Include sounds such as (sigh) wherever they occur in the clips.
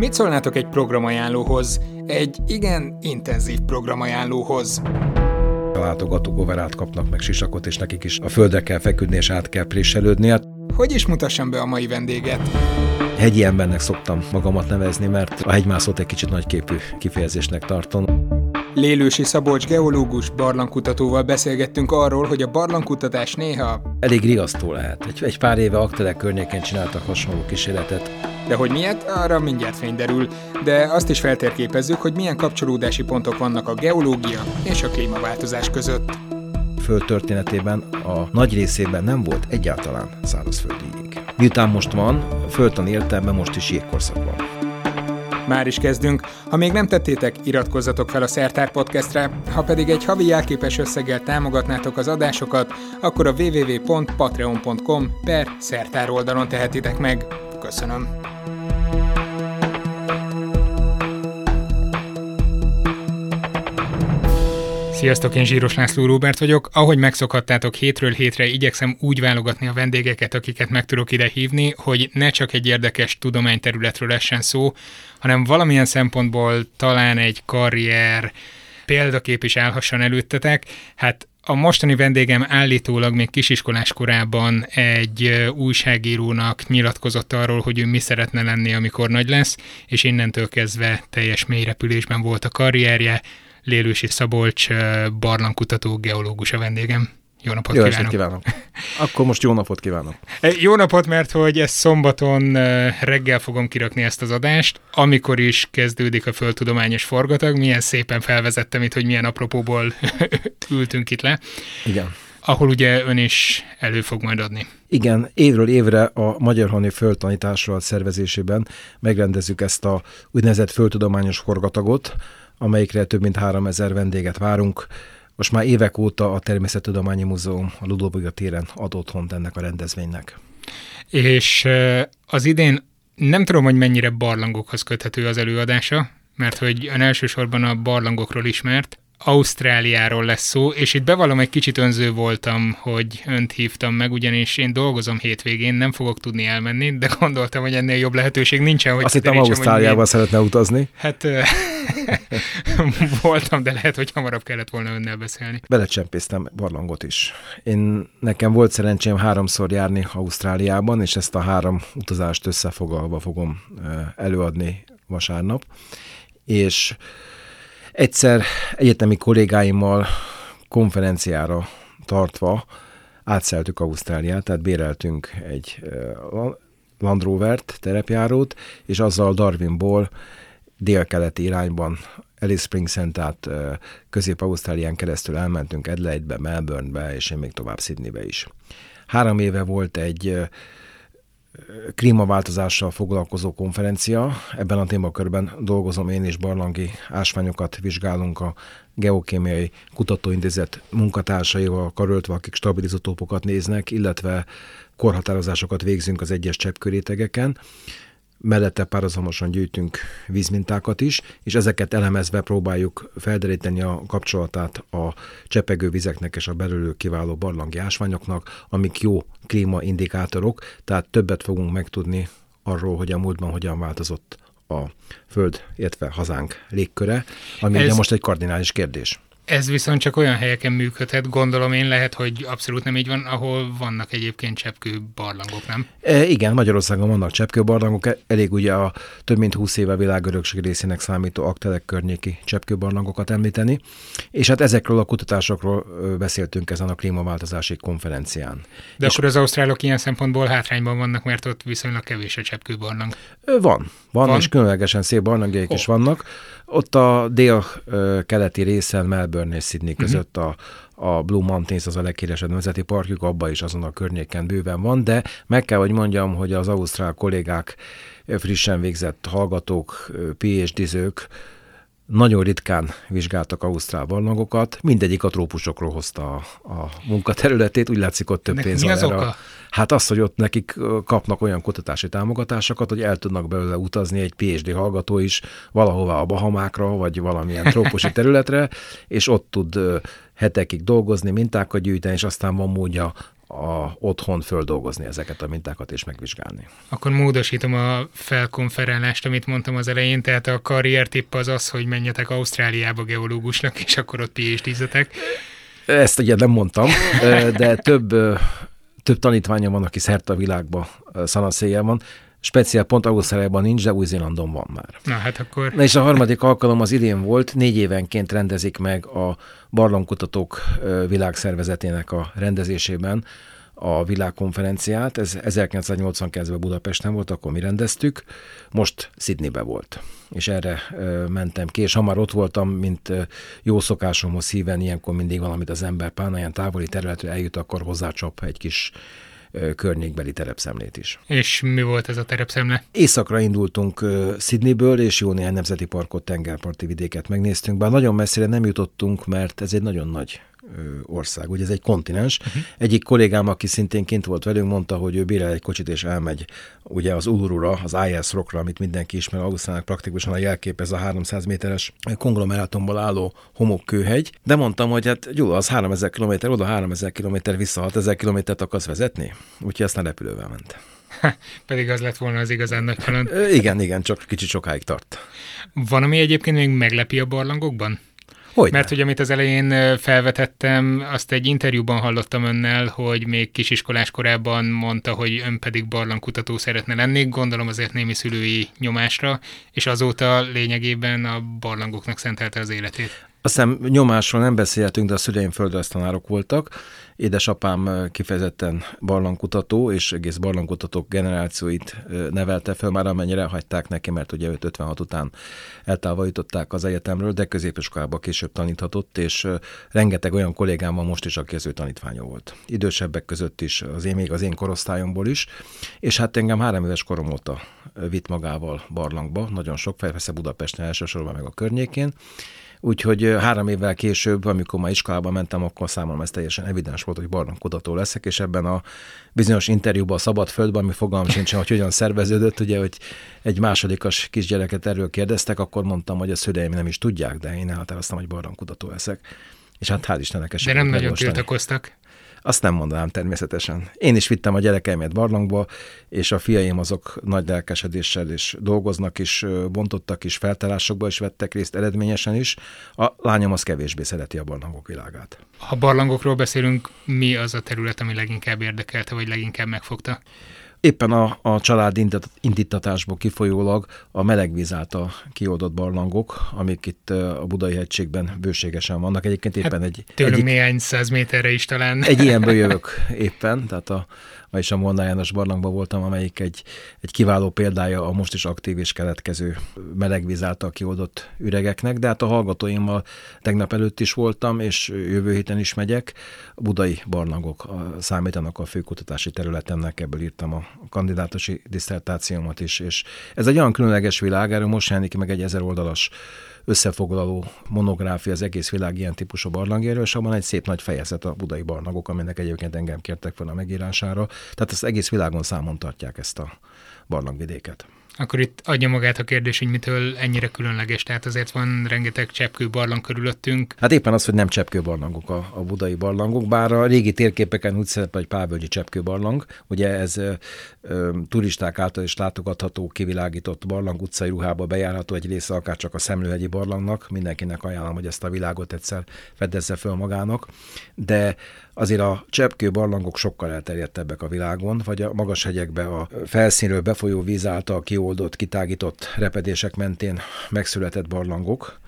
Mit szólnátok egy programajánlóhoz? Egy igen intenzív programajánlóhoz. A látogatók overát kapnak meg sisakot, és nekik is a földre kell feküdni, és át kell préselődni. Hát Hogy is mutassam be a mai vendéget? hegyi embernek szoktam magamat nevezni, mert a hegymászót egy kicsit nagyképű kifejezésnek tartom. Lélősi Szabolcs geológus barlangkutatóval beszélgettünk arról, hogy a barlangkutatás néha, Elég riasztó lehet. Egy, egy pár éve Aktelek környéken csináltak hasonló kísérletet. de hogy miért, arra mindjárt fény derül, de azt is feltérképezzük, hogy milyen kapcsolódási pontok vannak a geológia és a klímaváltozás között. Föld történetében a nagy részében nem volt egyáltalán szárazföldi jég. Miután most van, földtani értelemben most is jégkorszak van. Már is kezdünk. Ha még nem tettétek, iratkozzatok fel a Szertár Podcastre, ha pedig egy havi jelképes összeggel támogatnátok az adásokat, akkor a www.patreon.com per szertár oldalon tehetitek meg. Köszönöm. Sziasztok, én Zsíros László Róbert vagyok. Ahogy megszokhattátok, hétről hétre igyekszem úgy válogatni a vendégeket, akiket meg tudok ide hívni, hogy ne csak egy érdekes tudományterületről essen szó, hanem valamilyen szempontból talán egy karrier példakép is állhasson előttetek. Hát a mostani vendégem állítólag még kisiskolás korában egy újságírónak nyilatkozott arról, hogy ő mi szeretne lenni, amikor nagy lesz, és innentől kezdve teljes mélyrepülésben volt a karrierje. Lélősi Szabolcs ö, barlangkutató geológus a vendégem. Jó napot Jó kívánok! kívánok! (laughs) Akkor most jó napot kívánok! E, Jó napot, mert hogy ezt szombaton ö, reggel fogom kirakni ezt az adást, amikor is kezdődik a földtudományos forgatag. Milyen szépen felvezettem itt, hogy milyen apropóból (laughs) ültünk itt le, Igen. ahol ugye ön is elő fog majd adni. Igen, évről évre a Magyar Honi Földtani Társulat szervezésében megrendezzük ezt a úgynevezett földtudományos forgatagot, amelyikre több mint 3000 vendéget várunk. Most már évek óta a Természettudományi Múzeum a Ludovika téren ad otthont ennek a rendezvénynek. És az idén nem tudom, hogy mennyire barlangokhoz köthető az előadása, mert hogy ön elsősorban a barlangokról ismert, Ausztráliáról lesz szó, és itt bevallom, egy kicsit önző voltam, hogy önt hívtam meg, ugyanis én dolgozom hétvégén, nem fogok tudni elmenni, de gondoltam, hogy ennél jobb lehetőség nincsen, hogy Azt hittem Ausztráliába szeretne utazni. Hát (laughs) voltam, de lehet, hogy hamarabb kellett volna önnel beszélni. Belecsempésztem barlangot is. Én nekem volt szerencsém háromszor járni Ausztráliában, és ezt a három utazást összefoglalva fogom előadni vasárnap. És egyszer egyetemi kollégáimmal konferenciára tartva átszeltük Ausztráliát, tehát béreltünk egy Land Rovert, terepjárót, és azzal Darwinból délkeleti irányban Alice Springs-en, tehát Közép-Ausztrálián keresztül elmentünk Adelaide-be, Melbourne-be, és én még tovább Sydneybe is. Három éve volt egy klímaváltozással foglalkozó konferencia. Ebben a témakörben dolgozom én is, barlangi ásványokat vizsgálunk a Geokémiai Kutatóintézet munkatársaival karöltve, akik stabilizotópokat néznek, illetve korhatározásokat végzünk az egyes cseppkörétegeken mellette párhuzamosan gyűjtünk vízmintákat is, és ezeket elemezve próbáljuk felderíteni a kapcsolatát a csepegő vizeknek és a belőlük kiváló barlangi ásványoknak, amik jó klímaindikátorok, tehát többet fogunk megtudni arról, hogy a múltban hogyan változott a Föld, illetve hazánk légköre, ami Ez- ugye most egy kardinális kérdés. Ez viszont csak olyan helyeken működhet, gondolom én lehet, hogy abszolút nem így van, ahol vannak egyébként cseppkő barlangok, nem? E, igen, Magyarországon vannak cseppkőbarlangok, e- elég ugye a több mint 20 éve világörökség részének számító aktelek környéki cseppkőbarlangokat említeni, és hát ezekről a kutatásokról beszéltünk ezen a klímaváltozási konferencián. De És- akkor az ausztrálok ilyen szempontból hátrányban vannak, mert ott viszonylag kevés a cseppkő barlang. Van, van, Van? és különlegesen szép barlangjaik Ó. is vannak. Ott a dél-keleti részen, Melbourne és Sydney között a, a Blue Mountains az a leghíresebb nemzeti parkjuk, abba is azon a környéken bőven van, de meg kell, hogy mondjam, hogy az ausztrál kollégák, frissen végzett hallgatók, PhD-zők nagyon ritkán vizsgáltak ausztrál barlangokat, mindegyik a trópusokról hozta a, a munkaterületét, úgy látszik ott több Ennek pénz van erre. oka? Hát az, hogy ott nekik kapnak olyan kutatási támogatásokat, hogy el tudnak belőle utazni egy PhD hallgató is valahova a Bahamákra, vagy valamilyen trópusi (laughs) területre, és ott tud hetekig dolgozni, mintákat gyűjteni, és aztán van módja a, otthon földolgozni ezeket a mintákat és megvizsgálni. Akkor módosítom a felkonferálást, amit mondtam az elején, tehát a karriertipp az az, hogy menjetek Ausztráliába geológusnak, és akkor ott phd Ezt ugye nem mondtam, de több, több tanítványa van, aki szerte a világban szanaszéjel van. Speciál pont Ausztráliában nincs, de Új-Zélandon van már. Na hát akkor... Na és a harmadik alkalom az idén volt, négy évenként rendezik meg a barlangkutatók világszervezetének a rendezésében a világkonferenciát. Ez 1989-ben Budapesten volt, akkor mi rendeztük, most Sydneybe volt. És erre ö, mentem ki, és ha már ott voltam, mint ö, jó szokásomhoz szíven, ilyenkor mindig valamit az ember pán, ilyen távoli területre eljut, akkor hozzácsap egy kis környékbeli terepszemlét is. És mi volt ez a terepszemle? Északra indultunk Sydneyből, és jó néhány nemzeti parkot, tengerparti vidéket megnéztünk, bár nagyon messzire nem jutottunk, mert ez egy nagyon nagy ország, ugye ez egy kontinens. Uh-huh. Egyik kollégám, aki szintén kint volt velünk, mondta, hogy ő bírál egy kocsit és elmegy ugye az Ulurura, az IS Rockra, amit mindenki ismer, Ausztrának praktikusan a jelkép, ez a 300 méteres konglomerátumból álló homokkőhegy, de mondtam, hogy hát Gyula, az 3000 km, oda 3000 km, vissza 6000 kilométert akarsz vezetni? Úgyhogy aztán repülővel ment. Ha, pedig az lett volna az igazán nagy kaland. Igen, igen, csak kicsit sokáig tart. Van, ami egyébként még meglepi a barlangokban? Hogy Mert hogy amit az elején felvetettem, azt egy interjúban hallottam önnel, hogy még kisiskolás korában mondta, hogy ön pedig barlangkutató szeretne lenni, gondolom azért némi szülői nyomásra, és azóta lényegében a barlangoknak szentelte az életét. Azt hiszem nyomásról nem beszélhetünk, de a szüleim földrajztanárok voltak. Édesapám kifejezetten barlangkutató, és egész barlangkutatók generációit nevelte föl, már amennyire hagyták neki, mert ugye 56 után eltávolították az egyetemről, de középiskolába később taníthatott, és rengeteg olyan kollégám van most is, aki az ő tanítványa volt. Idősebbek között is, az én, még az én korosztályomból is, és hát engem három éves korom óta vitt magával barlangba, nagyon sok, persze Budapesten elsősorban meg a környékén, Úgyhogy három évvel később, amikor már iskolába mentem, akkor számomra ez teljesen evidens volt, hogy barlangkutató leszek, és ebben a bizonyos interjúban a Szabad Földben, ami fogalmam sincsen, hogy hogyan szerveződött, ugye, hogy egy másodikas kisgyereket erről kérdeztek, akkor mondtam, hogy a szüleim nem is tudják, de én elhatároztam, hogy barlangkutató leszek. És hát hál' Istennek De nem nagyon tiltakoztak. Azt nem mondanám természetesen. Én is vittem a gyerekeimet barlangba, és a fiaim azok nagy lelkesedéssel is dolgoznak, és bontottak is, feltárásokba is vettek részt eredményesen is. A lányom az kevésbé szereti a barlangok világát. Ha barlangokról beszélünk, mi az a terület, ami leginkább érdekelte, vagy leginkább megfogta? Éppen a, a család indítatásból kifolyólag a melegvíz által kioldott barlangok, amik itt a Budai hegységben bőségesen vannak. Egyébként éppen hát egy... Tőlünk egy, néhány száz méterre is talán. Egy ilyenből (laughs) jövök éppen, tehát a, ma is a Molnár János barlangban voltam, amelyik egy, egy kiváló példája a most is aktív és keletkező melegvíz által kioldott üregeknek, de hát a hallgatóimmal tegnap előtt is voltam, és jövő héten is megyek. A budai barlangok számítanak a főkutatási területemnek, ebből írtam a kandidátusi diszertációmat is, és ez egy olyan különleges világ, erről most jelenik meg egy ezer oldalas összefoglaló monográfia az egész világ ilyen típusú barlangjéről, és abban egy szép nagy fejezet a budai barlangok, aminek egyébként engem kértek fel a megírására. Tehát az egész világon számon tartják ezt a barlangvidéket akkor itt adja magát a kérdés, hogy mitől ennyire különleges. Tehát azért van rengeteg cseppkő barlang körülöttünk. Hát éppen az, hogy nem cseppkő barlangok a, a budai barlangok, bár a régi térképeken úgy szerepel, hogy Pávölgyi cseppkő barlang. Ugye ez ö, ö, turisták által is látogatható, kivilágított barlang utcai ruhába bejárható egy része, akár csak a Szemlőhegyi barlangnak. Mindenkinek ajánlom, hogy ezt a világot egyszer fedezze föl magának. De azért a cseppkő barlangok sokkal elterjedtebbek a világon, vagy a magas hegyekbe a felszínről befolyó víz által kioldott, kitágított repedések mentén megszületett barlangok,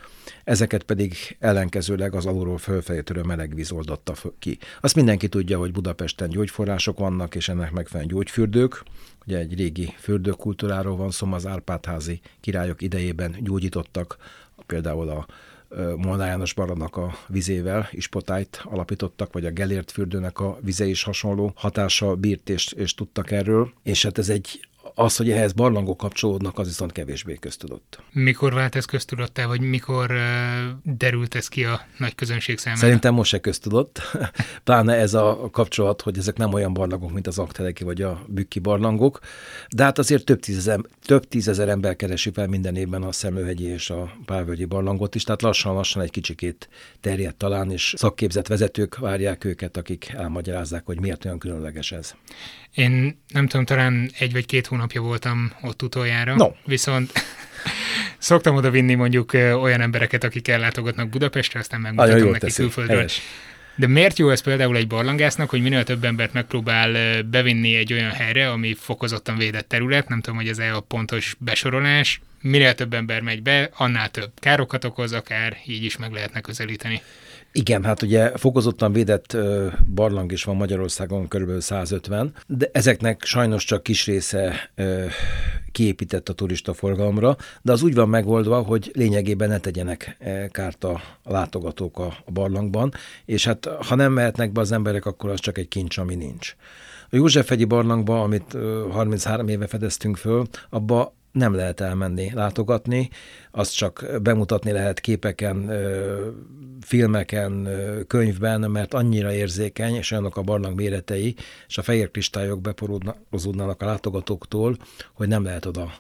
ezeket pedig ellenkezőleg az alulról fölfelé törő meleg víz oldotta ki. Azt mindenki tudja, hogy Budapesten gyógyforrások vannak, és ennek megfelelően gyógyfürdők. Ugye egy régi fürdőkultúráról van szó, az Árpádházi királyok idejében gyógyítottak, például a Molnár János Barannak a vizével ispotájt alapítottak, vagy a Gelért fürdőnek a vize is hasonló hatással bírt és, és tudtak erről. És hát ez egy Az, hogy ehhez barlangok kapcsolódnak, az viszont kevésbé köztudott. Mikor vált ez köztudottá, vagy mikor derült ez ki a nagy közönség számára? Szerintem most se köztudott. (laughs) Pláne ez a kapcsolat, hogy ezek nem olyan barlangok, mint az Akteleki vagy a Bükki barlangok, de hát azért több tízezer, több tízezer ember keresi fel minden évben a Szemlőhegyi és a Pálvölgyi barlangot is, tehát lassan-lassan egy kicsikét terjed talán, és szakképzett vezetők várják őket, akik elmagyarázzák, hogy miért olyan különleges ez. Én nem tudom, talán egy vagy két hónapja voltam ott utoljára, no. viszont (laughs) szoktam oda vinni mondjuk olyan embereket, akik ellátogatnak Budapestre, aztán megmutatom neki külföldről. Helyes. De miért jó ez például egy barlangásznak, hogy minél több embert megpróbál bevinni egy olyan helyre, ami fokozottan védett terület, nem tudom, hogy ez a pontos besorolás, minél több ember megy be, annál több károkat okoz, akár így is meg lehetne közelíteni. Igen, hát ugye fokozottan védett barlang is van Magyarországon, kb. 150, de ezeknek sajnos csak kis része kiépített a turista forgalomra, de az úgy van megoldva, hogy lényegében ne tegyenek kárt a látogatók a barlangban, és hát ha nem mehetnek be az emberek, akkor az csak egy kincs, ami nincs. A Józsefegyi barlangba, amit 33 éve fedeztünk föl, abba nem lehet elmenni, látogatni, azt csak bemutatni lehet képeken, filmeken, könyvben, mert annyira érzékeny, és olyanok a barlang méretei, és a fehér kristályok beporozódnának a látogatóktól, hogy nem lehet oda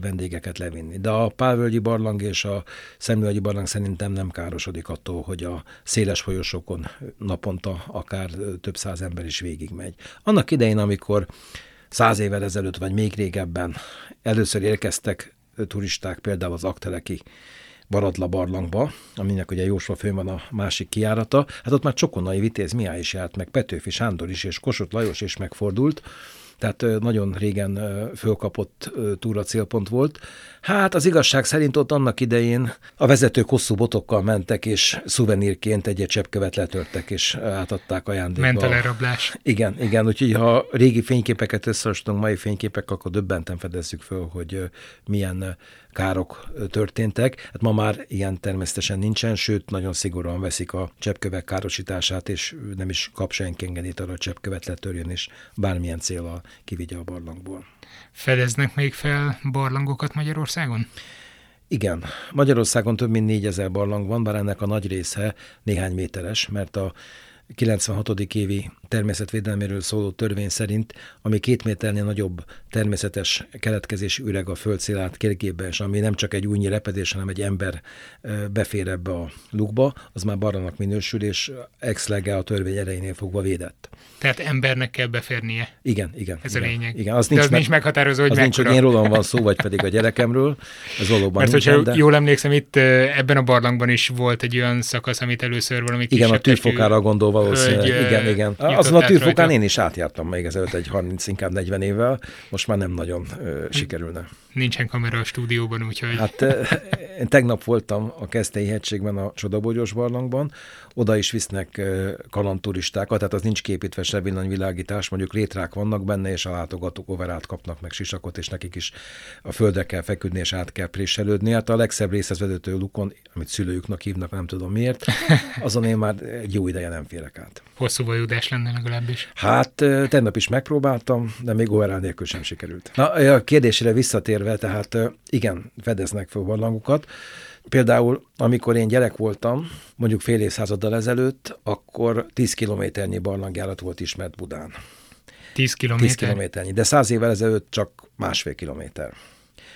vendégeket levinni. De a Pálvölgyi barlang és a Szemlőgyi barlang szerintem nem károsodik attól, hogy a széles folyosókon naponta akár több száz ember is végigmegy. Annak idején, amikor száz évvel ezelőtt, vagy még régebben először érkeztek turisták például az Akteleki Baradla barlangba, aminek ugye Jósva főn van a másik kiárata, hát ott már Csokonai Vitéz Mihály is járt, meg Petőfi Sándor is, és Kossuth Lajos is megfordult, tehát nagyon régen fölkapott túra célpont volt. Hát az igazság szerint ott annak idején a vezetők hosszú botokkal mentek, és szuvenírként egy-egy cseppkövet letörtek, és átadták ajándékba. Mentelerablás. Igen, igen, úgyhogy ha régi fényképeket összehasonlítunk mai fényképek, akkor döbbenten fedezzük föl, hogy milyen károk történtek. Hát ma már ilyen természetesen nincsen, sőt, nagyon szigorúan veszik a cseppkövek károsítását, és nem is kap senki engedélyt arra, hogy cseppkövet letörjön, és bármilyen célra kivigye a barlangból. Fedeznek még fel barlangokat Magyarországon? Igen, Magyarországon több mint négyezer barlang van, bár ennek a nagy része néhány méteres, mert a 96. évi természetvédelméről szóló törvény szerint, ami két méternél nagyobb természetes keletkezési üreg a földszélát kérgébe, és ami nem csak egy újnyi repedés, hanem egy ember befér ebbe a lukba, az már barlanak minősül, és ex lege a törvény erejénél fogva védett. Tehát embernek kell beférnie. Igen, igen. Ez igen, a lényeg. Igen, az nincs, az meg, nincs meghatározó, hogy az nincs, hogy én rólam van szó, vagy pedig a gyerekemről. Ez valóban Mert hogyha de... jól emlékszem, itt ebben a barlangban is volt egy olyan szakasz, amit először valami Igen, a tűfokára gondol valószínűleg. Igen, igen. Azon a tűfokán én is átjártam még ezelőtt egy 30, inkább 40 évvel. Most már nem nagyon ö, sikerülne. Nincsen kamera a stúdióban, úgyhogy... Hát én tegnap voltam a Keszthelyi hegységben, a Csodabogyos barlangban, oda is visznek kalandturistákat, tehát az nincs képítve se villanyvilágítás, mondjuk létrák vannak benne, és a látogatók overát kapnak meg sisakot, és nekik is a földre kell feküdni, és át kell préselődni. Hát a legszebb részhez vezető lukon, amit szülőjüknek hívnak, nem tudom miért, azon én már egy jó ideje nem férek át. Hosszú vajudás lenne legalábbis. Hát tegnap is megpróbáltam, de még overá nélkül sem sikerült. Na, a kérdésére visszatérve, tehát igen, fedeznek fel barlangokat, Például, amikor én gyerek voltam, mondjuk fél évszázaddal ezelőtt, akkor 10 kilométernyi barlangjárat volt ismert Budán. 10 kilométer? 10 kilométernyi, de száz évvel ezelőtt csak másfél kilométer.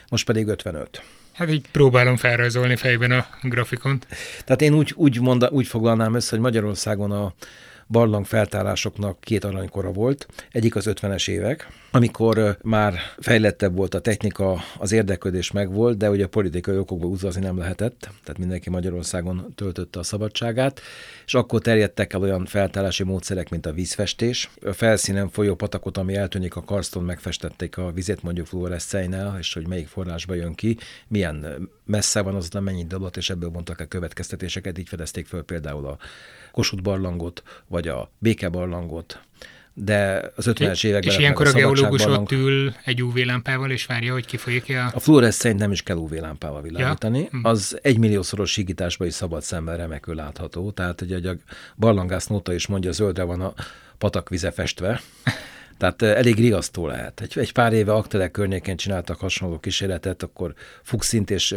Most pedig 55. Hát így próbálom felrajzolni fejben a grafikont. Tehát én úgy, úgy, monda, úgy foglalnám össze, hogy Magyarországon a barlang feltárásoknak két aranykora volt. Egyik az 50-es évek, amikor már fejlettebb volt a technika, az érdeklődés megvolt, de ugye a politikai okokból utazni nem lehetett, tehát mindenki Magyarországon töltötte a szabadságát, és akkor terjedtek el olyan feltárási módszerek, mint a vízfestés. A felszínen folyó patakot, ami eltűnik a karston, megfestették a vizet mondjuk fluoreszceinel, és hogy melyik forrásba jön ki, milyen messze van az, mennyi idő alatt, és ebből mondtak a következtetéseket, így fedezték föl például a Kossuth barlangot, vagy a Béke barlangot, de az 50-es években... És ilyenkor a, geológus ott ül egy UV-lámpával, és várja, hogy kifolyik -e a... A fluoreszcent nem is kell UV-lámpával világítani. Ja? Hm. Az egy milliószoros sigításban is szabad szemben remekül látható. Tehát, hogy a barlangász nóta is mondja, zöldre van a patak vize festve. Tehát elég riasztó lehet. Egy, egy pár éve Aktelek környéken csináltak hasonló kísérletet, akkor fuxint és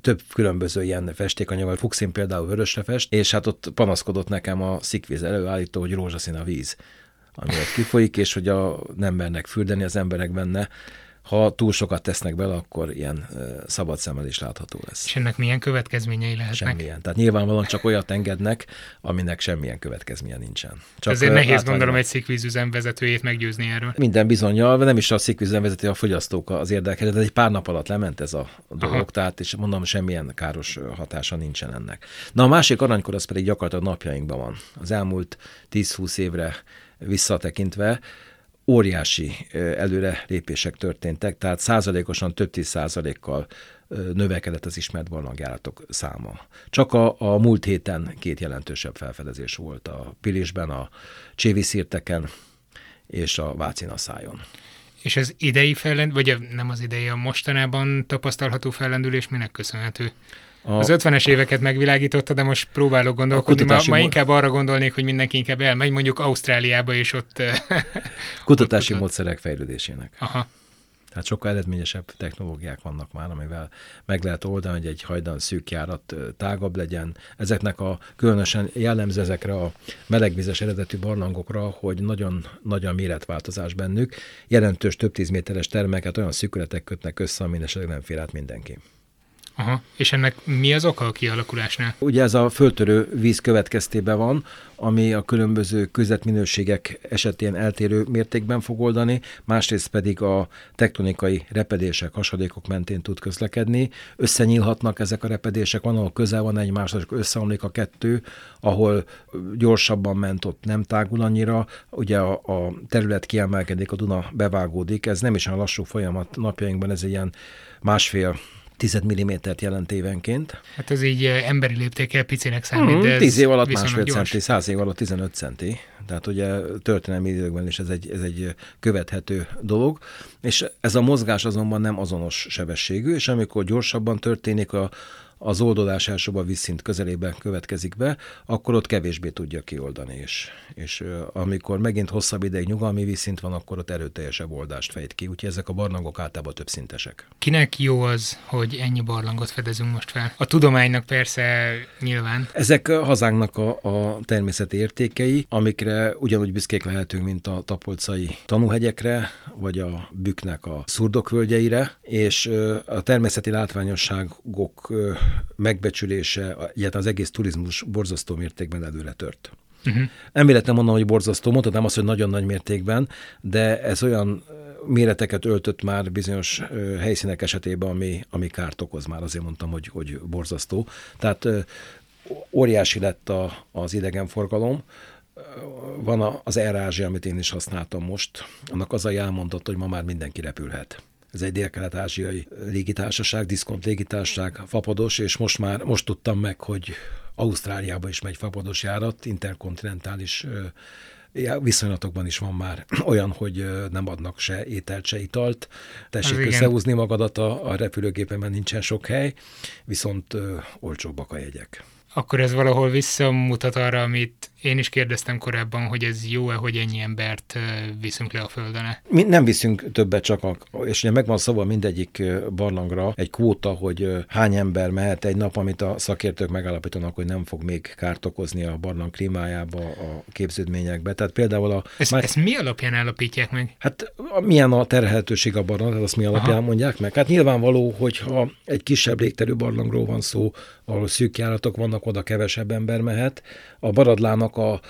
több különböző ilyen festékanyaggal, fuxin például vörösre fest, és hát ott panaszkodott nekem a szikvíz előállító, hogy rózsaszín a víz ami ott kifolyik, és hogy a, nem mernek fürdeni az emberek benne, ha túl sokat tesznek bele, akkor ilyen szabad szemmel is látható lesz. És ennek milyen következményei lehetnek? Semmilyen. Tehát nyilvánvalóan csak olyat engednek, aminek semmilyen következménye nincsen. Csak Ezért nehéz gondolom egy szikvízüzem vezetőjét meggyőzni erről. Minden bizonyal, nem is a szikvízüzem vezető, a fogyasztók az érdekelhet, de egy pár nap alatt lement ez a dolog, Aha. tehát és mondom, semmilyen káros hatása nincsen ennek. Na a másik aranykor az pedig gyakorlatilag napjainkban van. Az elmúlt 10-20 évre visszatekintve óriási előre lépések történtek, tehát százalékosan több tíz százalékkal növekedett az ismert barlangjáratok száma. Csak a, a múlt héten két jelentősebb felfedezés volt a Pilisben, a Cséviszírteken és a Vácinaszájon. És az idei fellend, vagy nem az idei, a mostanában tapasztalható fellendülés minek köszönhető? A... Az 50-es éveket megvilágította, de most próbálok gondolkodni. Ma, ma inkább arra gondolnék, hogy mindenki inkább elmegy mondjuk Ausztráliába, és ott... (laughs) kutatási ott módszerek fejlődésének. Aha. Tehát sokkal eredményesebb technológiák vannak már, amivel meg lehet oldani, hogy egy hajdan szűk járat tágabb legyen. Ezeknek a különösen jellemző ezekre a melegvizes eredetű barlangokra, hogy nagyon nagy a méretváltozás bennük. Jelentős több tíz méteres termeket olyan szűkületek kötnek össze, amin esetleg nem fér át mindenki. Aha. És ennek mi az oka a kialakulásnál? Ugye ez a föltörő víz következtében van, ami a különböző közvetminőségek esetén eltérő mértékben fog oldani, másrészt pedig a tektonikai repedések, hasadékok mentén tud közlekedni. Összenyílhatnak ezek a repedések, van, ahol közel van egymáshoz, összeomlik a kettő, ahol gyorsabban ment, ott nem tágul annyira, ugye a, a terület kiemelkedik, a Duna bevágódik, ez nem is olyan lassú folyamat napjainkban, ez egy ilyen másfél 10 mm-t jelent évenként. Hát ez így eh, emberi léptékkel picinek számít, mm, de ez 10 év alatt másfél gyors. centi, 100 év alatt 15 centi. Tehát ugye történelmi időkben is ez egy, ez egy követhető dolog. És ez a mozgás azonban nem azonos sebességű, és amikor gyorsabban történik a, az oldódás elsőbb a vízszint közelében következik be, akkor ott kevésbé tudja kioldani. És, és amikor megint hosszabb ideig nyugalmi vízszint van, akkor ott erőteljesebb oldást fejt ki. Úgyhogy ezek a barlangok általában több szintesek. Kinek jó az, hogy ennyi barlangot fedezünk most fel? A tudománynak persze nyilván. Ezek a hazánknak a, a természeti értékei, amikre ugyanúgy büszkék lehetünk, mint a tapolcai tanúhegyekre, vagy a büknek a szurdokvölgyeire, és a természeti látványosságok megbecsülése, illetve az egész turizmus borzasztó mértékben előre tört. Uh-huh. Nem véletlen mondom, hogy borzasztó, mondhatnám azt, hogy nagyon nagy mértékben, de ez olyan méreteket öltött már bizonyos helyszínek esetében, ami, ami kárt okoz már, azért mondtam, hogy, hogy borzasztó. Tehát óriási lett a, az idegenforgalom, van az Air amit én is használtam most, annak az a jelmondott, hogy ma már mindenki repülhet ez egy dél-kelet-ázsiai légitársaság, diszkont légitársaság, fapados, és most már, most tudtam meg, hogy Ausztráliába is megy fapados járat, interkontinentális viszonylatokban is van már (clears throat) olyan, hogy nem adnak se ételt, se italt. Tessék összehúzni magadat, a, a repülőgépen nincsen sok hely, viszont olcsóbbak a jegyek akkor ez valahol visszamutat arra, amit én is kérdeztem korábban, hogy ez jó-e, hogy ennyi embert viszünk le a földön Mi nem viszünk többet csak, a, és ugye megvan szóval mindegyik barlangra egy kvóta, hogy hány ember mehet egy nap, amit a szakértők megállapítanak, hogy nem fog még kárt okozni a barlang klímájába, a képződményekbe. Tehát például a... Ezt, már... ezt mi alapján állapítják meg? Hát milyen a terhelhetőség a barlang, azt mi alapján Aha. mondják meg? Hát nyilvánvaló, hogyha egy kisebb légterű barlangról van szó, ahol szűk járatok vannak, oda kevesebb ember mehet. A Baradlának a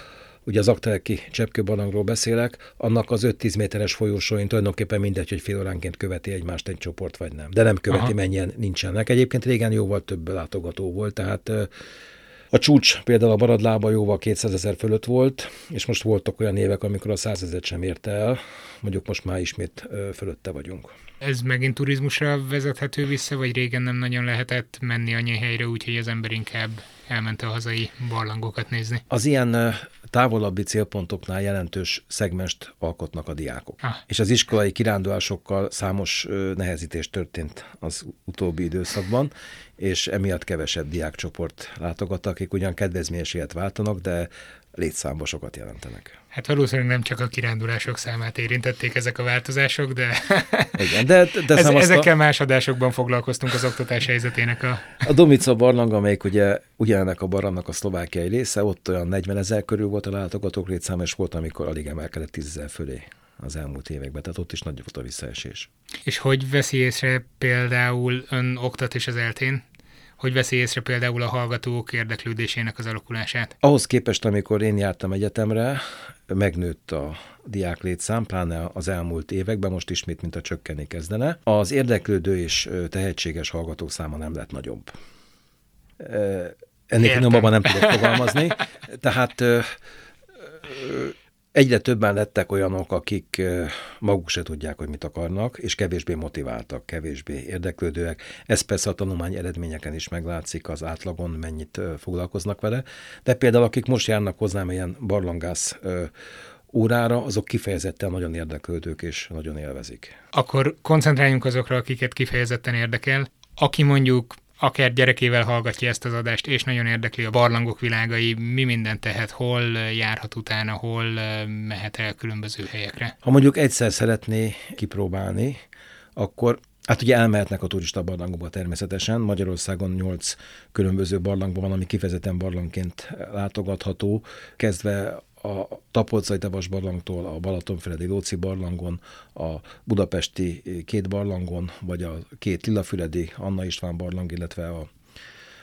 ugye az akteleki cseppkőbarlangról beszélek, annak az 5-10 méteres folyósóin tulajdonképpen mindegy, hogy fél óránként követi egymást egy csoport, vagy nem. De nem követi, Aha. mennyien nincsenek. Egyébként régen jóval több látogató volt, tehát a csúcs például a Baradlába jóval 200 ezer fölött volt, és most voltak olyan évek, amikor a 100 ezer sem érte el, mondjuk most már ismét fölötte vagyunk. Ez megint turizmusra vezethető vissza, vagy régen nem nagyon lehetett menni annyi helyre, úgyhogy az ember inkább elment a hazai barlangokat nézni? Az ilyen távolabbi célpontoknál jelentős szegmest alkotnak a diákok. Ah. És az iskolai kirándulásokkal számos nehezítés történt az utóbbi időszakban, és emiatt kevesebb diákcsoport látogat, akik ugyan kedvezményes váltanak, de létszámba sokat jelentenek. Hát valószínűleg nem csak a kirándulások számát érintették ezek a változások, de, (laughs) Igen, de, de Ez, ezekkel a... más adásokban foglalkoztunk az oktatás helyzetének a... A Domica barlang, amelyik ugye ugyanennek a barlangnak a szlovákiai része, ott olyan 40 ezer körül volt a látogatók létszáma, és volt, amikor alig emelkedett 10 ezer fölé az elmúlt években, tehát ott is nagy volt a visszaesés. És hogy veszi észre például ön oktat és az eltén? Hogy veszi észre például a hallgatók érdeklődésének az alakulását? Ahhoz képest, amikor én jártam egyetemre, megnőtt a diák létszám, pláne az elmúlt években, most ismét, mint a csökkenni kezdene. Az érdeklődő és tehetséges hallgatók száma nem lett nagyobb. Ennél finomabban nem tudok fogalmazni. Tehát egyre többen lettek olyanok, akik maguk se tudják, hogy mit akarnak, és kevésbé motiváltak, kevésbé érdeklődőek. Ez persze a tanulmány eredményeken is meglátszik, az átlagon mennyit foglalkoznak vele, de például akik most járnak hozzám ilyen barlangász órára, azok kifejezetten nagyon érdeklődők és nagyon élvezik. Akkor koncentráljunk azokra, akiket kifejezetten érdekel. Aki mondjuk akár gyerekével hallgatja ezt az adást, és nagyon érdekli a barlangok világai, mi mindent tehet, hol járhat utána, hol mehet el különböző helyekre. Ha mondjuk egyszer szeretné kipróbálni, akkor Hát ugye elmehetnek a turista barlangokba természetesen. Magyarországon nyolc különböző barlangban van, ami kifejezetten barlangként látogatható, kezdve a Tapolcai Tavas barlangtól a Balatonfüredi Lóci barlangon, a budapesti két barlangon, vagy a két Lilafüredi Anna István barlang, illetve a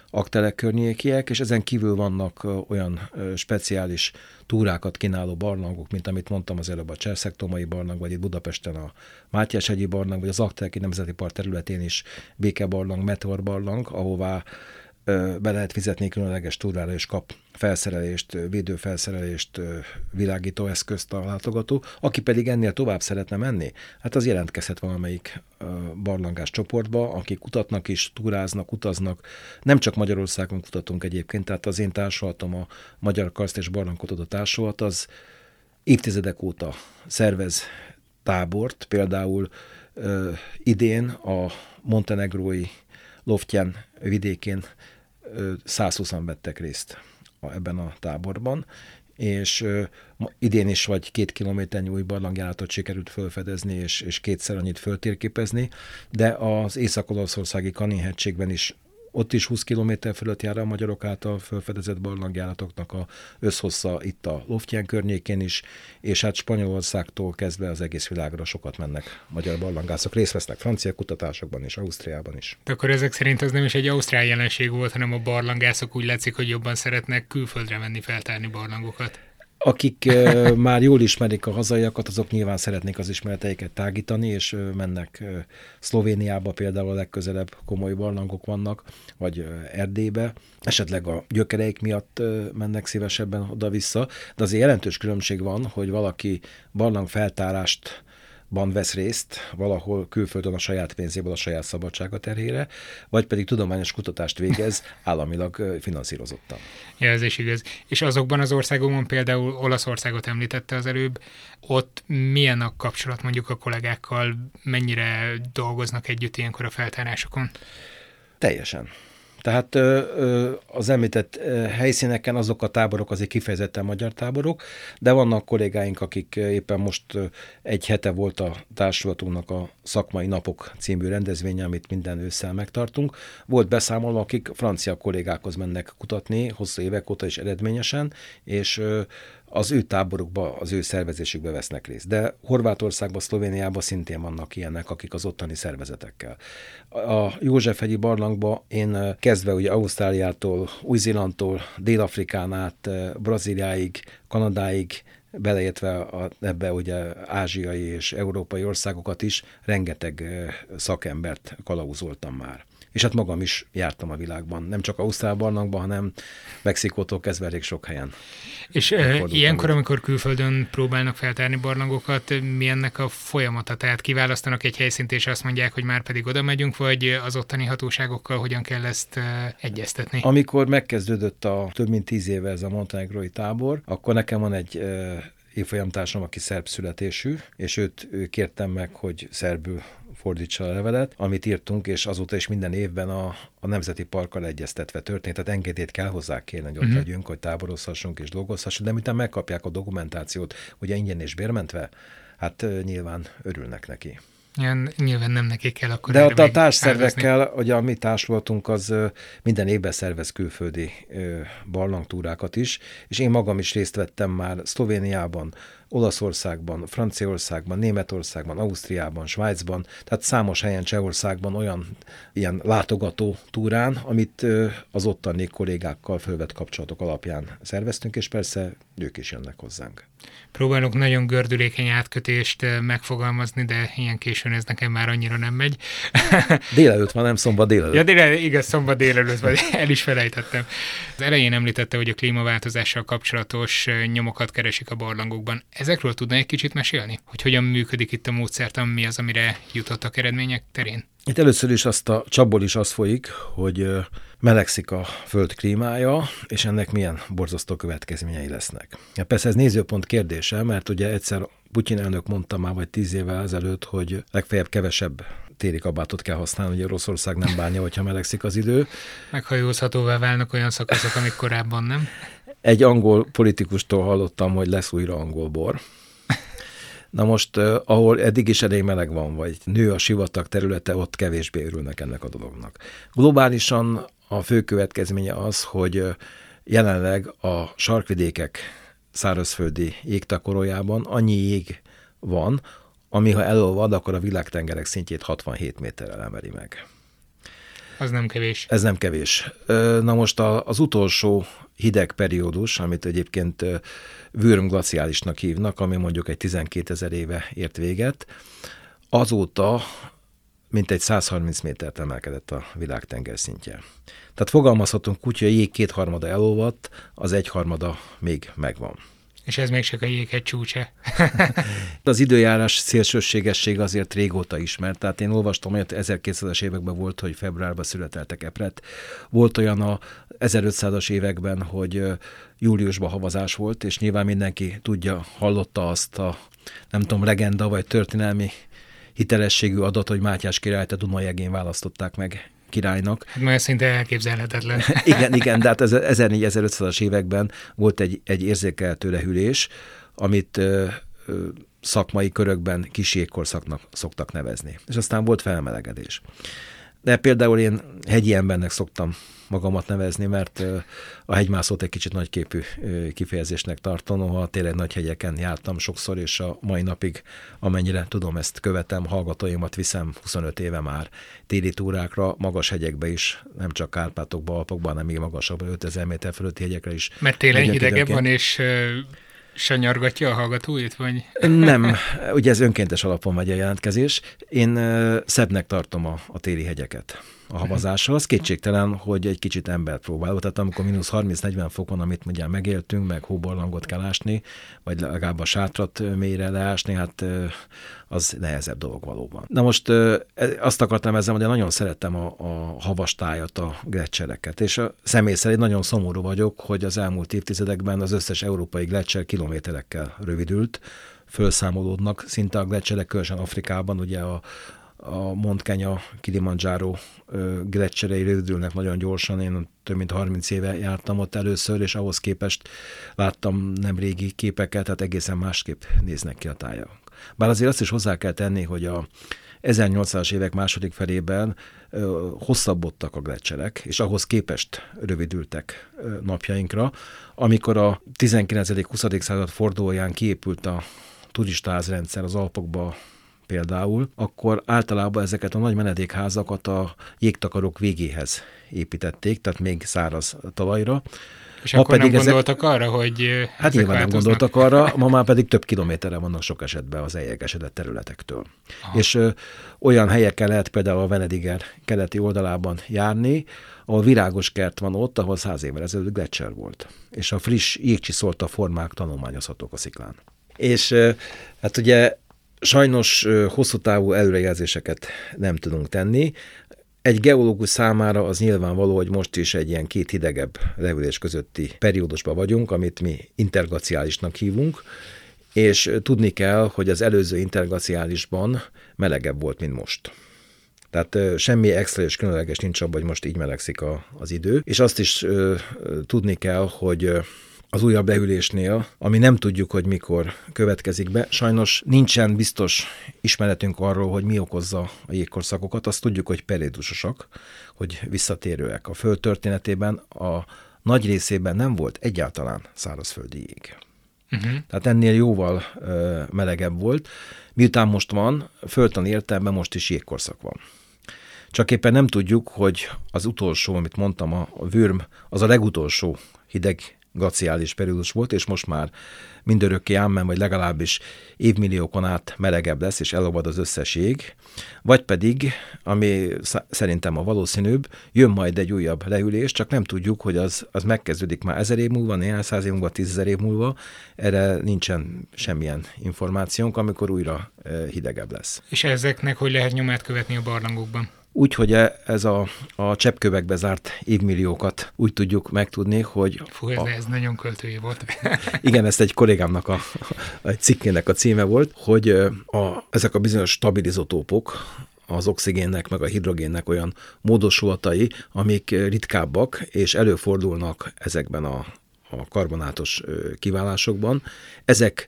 aktelek környékiek, és ezen kívül vannak olyan speciális túrákat kínáló barlangok, mint amit mondtam az előbb a Cserszektomai barlang, vagy itt Budapesten a Mátyás-hegyi barlang, vagy az Akteleki Nemzeti Park területén is Békebarlang, Meteor barlang, ahová be lehet fizetni különleges túrára, és kap felszerelést, védőfelszerelést, világító eszközt a látogató. Aki pedig ennél tovább szeretne menni, hát az jelentkezhet valamelyik barlangás csoportba, akik kutatnak is, túráznak, utaznak. Nem csak Magyarországon kutatunk egyébként, tehát az én társulatom, a Magyar Karszt és Barlangkutató Társulat, az évtizedek óta szervez tábort, például ö, idén a montenegrói Loftyen vidékén 120-an vettek részt ebben a táborban, és idén is vagy két kilométernyi új barlangjáratot sikerült felfedezni, és, és kétszer annyit föltérképezni, de az Észak-Olaszországi Kanin-hegységben is ott is 20 km fölött jár a magyarok által felfedezett barlangjáratoknak a összhossza itt a Loftján környékén is, és hát Spanyolországtól kezdve az egész világra sokat mennek magyar barlangászok, részt vesznek francia kutatásokban és Ausztriában is. De akkor ezek szerint ez nem is egy ausztrál jelenség volt, hanem a barlangászok úgy látszik, hogy jobban szeretnek külföldre menni feltárni barlangokat akik (laughs) már jól ismerik a hazaiakat, azok nyilván szeretnék az ismereteiket tágítani, és mennek Szlovéniába például a legközelebb komoly barlangok vannak, vagy Erdélybe, esetleg a gyökereik miatt mennek szívesebben oda-vissza, de azért jelentős különbség van, hogy valaki barlang feltárást ban vesz részt valahol külföldön a saját pénzéből a saját szabadsága terhére, vagy pedig tudományos kutatást végez (laughs) államilag finanszírozottan. Ja, ez is igaz. És azokban az országokban, például Olaszországot említette az előbb, ott milyen a kapcsolat mondjuk a kollégákkal, mennyire dolgoznak együtt ilyenkor a feltárásokon? Teljesen. Tehát az említett helyszíneken azok a táborok azért kifejezetten magyar táborok, de vannak kollégáink, akik éppen most egy hete volt a társulatunknak a Szakmai Napok című rendezvénye, amit minden ősszel megtartunk. Volt beszámolva, akik francia kollégákhoz mennek kutatni hosszú évek óta is eredményesen, és az ő táborukba, az ő szervezésükbe vesznek részt. De Horvátországban, Szlovéniában szintén vannak ilyenek, akik az ottani szervezetekkel. A Józsefhegyi barlangba én kezdve ugye Ausztráliától, Új-Zélandtól, Dél-Afrikán át, Brazíliáig, Kanadáig, beleértve a, ebbe ugye ázsiai és európai országokat is, rengeteg szakembert kalauzoltam már és hát magam is jártam a világban, nem csak Ausztrál barlangban, hanem Mexikótól kezdve elég sok helyen. És e, ilyenkor, amikor külföldön próbálnak feltárni barlangokat, mi ennek a folyamata? Tehát kiválasztanak egy helyszínt, és azt mondják, hogy már pedig oda megyünk, vagy az ottani hatóságokkal hogyan kell ezt egyeztetni? Amikor megkezdődött a több mint tíz éve ez a montenegrói tábor, akkor nekem van egy évfolyamtársam, aki szerb születésű, és őt ő kértem meg, hogy szerbül fordítsa a levelet, amit írtunk, és azóta is minden évben a, a Nemzeti Parkkal egyeztetve történt, tehát engedélyt kell hozzá kéne, hogy ott uh-huh. legyünk, hogy táborozhassunk és dolgozhassunk, de miután megkapják a dokumentációt, ugye ingyen és bérmentve, hát nyilván örülnek neki. Ilyen, nyilván nem nekik kell akkor De a, a társszervekkel, ugye a mi társultunk, az minden évben szervez külföldi barlangtúrákat is, és én magam is részt vettem már Szlovéniában, Olaszországban, Franciaországban, Németországban, Ausztriában, Svájcban, tehát számos helyen Csehországban olyan ilyen látogató túrán, amit az ottani kollégákkal fölvett kapcsolatok alapján szerveztünk, és persze ők is jönnek hozzánk. Próbálok nagyon gördülékeny átkötést megfogalmazni, de ilyen későn ez nekem már annyira nem megy. (laughs) délelőtt van, nem szombat délelőtt. Ja, délelőtt, igaz, szombat délelőtt van, el is felejtettem. Az elején említette, hogy a klímaváltozással kapcsolatos nyomokat keresik a barlangokban. Ezekről tudna egy kicsit mesélni? Hogy hogyan működik itt a módszertan, mi az, amire jutottak eredmények terén? Itt először is azt a csapból is az folyik, hogy melegszik a föld klímája, és ennek milyen borzasztó következményei lesznek. Ja, persze ez nézőpont kérdése, mert ugye egyszer Putyin elnök mondta már vagy tíz évvel ezelőtt, hogy legfeljebb kevesebb téli kabátot kell használni, hogy Oroszország nem bánja, hogyha melegszik az idő. Meghajózhatóvá válnak olyan szakaszok, amik korábban nem. Egy angol politikustól hallottam, hogy lesz újra angol bor. Na most, ahol eddig is elég meleg van, vagy nő a sivatag területe, ott kevésbé örülnek ennek a dolognak. Globálisan a fő következménye az, hogy jelenleg a sarkvidékek szárazföldi jégtakorójában annyi jég van, ami ha elolvad, akkor a világtengerek szintjét 67 méterrel emeli meg. Az nem kevés. Ez nem kevés. Na most az utolsó hideg periódus, amit egyébként Würm glaciálisnak hívnak, ami mondjuk egy 12 ezer éve ért véget, azóta mintegy 130 métert emelkedett a világ szintje. Tehát fogalmazhatunk úgy, hogy a jég kétharmada elolvadt, az egyharmada még megvan. És ez még csak a jéghegy csúcsa. (laughs) az időjárás szélsőségesség azért régóta ismert. Tehát én olvastam, hogy 1200-as években volt, hogy februárban születeltek epret. Volt olyan a 1500-as években, hogy júliusban havazás volt, és nyilván mindenki tudja, hallotta azt a nem tudom, legenda vagy történelmi hitelességű adat, hogy Mátyás királyt a Dunajegén választották meg királynak. Hát már szinte elképzelhetetlen. (laughs) igen, igen, de hát 1400-1500-as években volt egy, egy érzékelhető lehűlés, amit ö, ö, szakmai körökben kisjégkorszaknak szoktak nevezni. És aztán volt felmelegedés. De például én hegyi embernek szoktam magamat nevezni, mert a hegymászót egy kicsit nagyképű kifejezésnek tartom, noha tényleg nagy hegyeken jártam sokszor, és a mai napig, amennyire tudom, ezt követem, hallgatóimat viszem 25 éve már téli túrákra, magas hegyekbe is, nem csak Kárpátokba, Alpokban, hanem még magasabb, 5000 méter fölötti hegyekre is. Mert télen hidegebb van, és sanyargatja a hallgatóit, vagy? Nem, ugye ez önkéntes alapon megy a jelentkezés. Én szebbnek tartom a, a téli hegyeket a havazással. Az kétségtelen, hogy egy kicsit ember próbáló. Tehát amikor mínusz 30-40 fokon, amit ugye megéltünk, meg hóbarlangot kell ásni, vagy legalább a sátrat mélyre leásni, hát az nehezebb dolog valóban. Na most e, azt akartam ezzel, hogy nagyon szerettem a, a havastájat, a gletszereket, és a személy szerint nagyon szomorú vagyok, hogy az elmúlt évtizedekben az összes európai gletszer kilométerekkel rövidült, felszámolódnak szinte a gletszerek, különösen Afrikában, ugye a a Mont Kenya Kilimanjaro gletszerei rövidülnek nagyon gyorsan. Én több mint 30 éve jártam ott először, és ahhoz képest láttam nem régi képeket, tehát egészen másképp néznek ki a tájak. Bár azért azt is hozzá kell tenni, hogy a 1800-as évek második felében ö, hosszabbodtak a gletszerek, és ahhoz képest rövidültek ö, napjainkra. Amikor a 19.-20. század fordulóján kiépült a turistázrendszer az Alpokba például, akkor általában ezeket a nagy menedékházakat a jégtakarok végéhez építették, tehát még száraz talajra. És ma akkor pedig nem gondoltak ezek, arra, hogy Hát nyilván nem gondoltak arra, (laughs) ma már pedig több kilométerre vannak sok esetben az eljegesedett területektől. Aha. És ö, olyan helyekkel lehet például a Venediger keleti oldalában járni, ahol virágos kert van ott, ahol száz évvel ezelőtt gletszer volt. És a friss jégcsiszolta formák tanulmányozhatók a sziklán. És ö, hát ugye Sajnos hosszú távú előrejelzéseket nem tudunk tenni. Egy geológus számára az nyilvánvaló, hogy most is egy ilyen két hidegebb levülés közötti periódusban vagyunk, amit mi interglaciálisnak hívunk, és tudni kell, hogy az előző interglaciálisban melegebb volt, mint most. Tehát semmi extra és különleges nincs abban, hogy most így melegszik a, az idő. És azt is ö, tudni kell, hogy az újabb leülésnél, ami nem tudjuk, hogy mikor következik be. Sajnos nincsen biztos ismeretünk arról, hogy mi okozza a jégkorszakokat. Azt tudjuk, hogy periódusosak, hogy visszatérőek. A föld történetében a nagy részében nem volt egyáltalán szárazföldi jég. Uh-huh. Tehát ennél jóval ö, melegebb volt. Miután most van, földtani értelemben most is jégkorszak van. Csak éppen nem tudjuk, hogy az utolsó, amit mondtam, a, Würm, az a legutolsó hideg glaciális periódus volt, és most már mindörökké ámmen, vagy legalábbis évmilliókon át melegebb lesz, és elolvad az összes jég, vagy pedig, ami szerintem a valószínűbb, jön majd egy újabb leülés, csak nem tudjuk, hogy az, az megkezdődik már ezer év múlva, néhány száz év múlva, tízezer év múlva, erre nincsen semmilyen információnk, amikor újra eh, hidegebb lesz. És ezeknek hogy lehet nyomát követni a barlangokban? Úgy, hogy e, ez a, a cseppkövekbe zárt évmilliókat úgy tudjuk megtudni, hogy... Fú, ez, a, ez nagyon költői volt. (laughs) igen, ezt egy kollégámnak a, a cikkének a címe volt, hogy a, ezek a bizonyos stabilizotópok, az oxigénnek, meg a hidrogénnek olyan módosulatai, amik ritkábbak, és előfordulnak ezekben a, a karbonátos kiválásokban. Ezek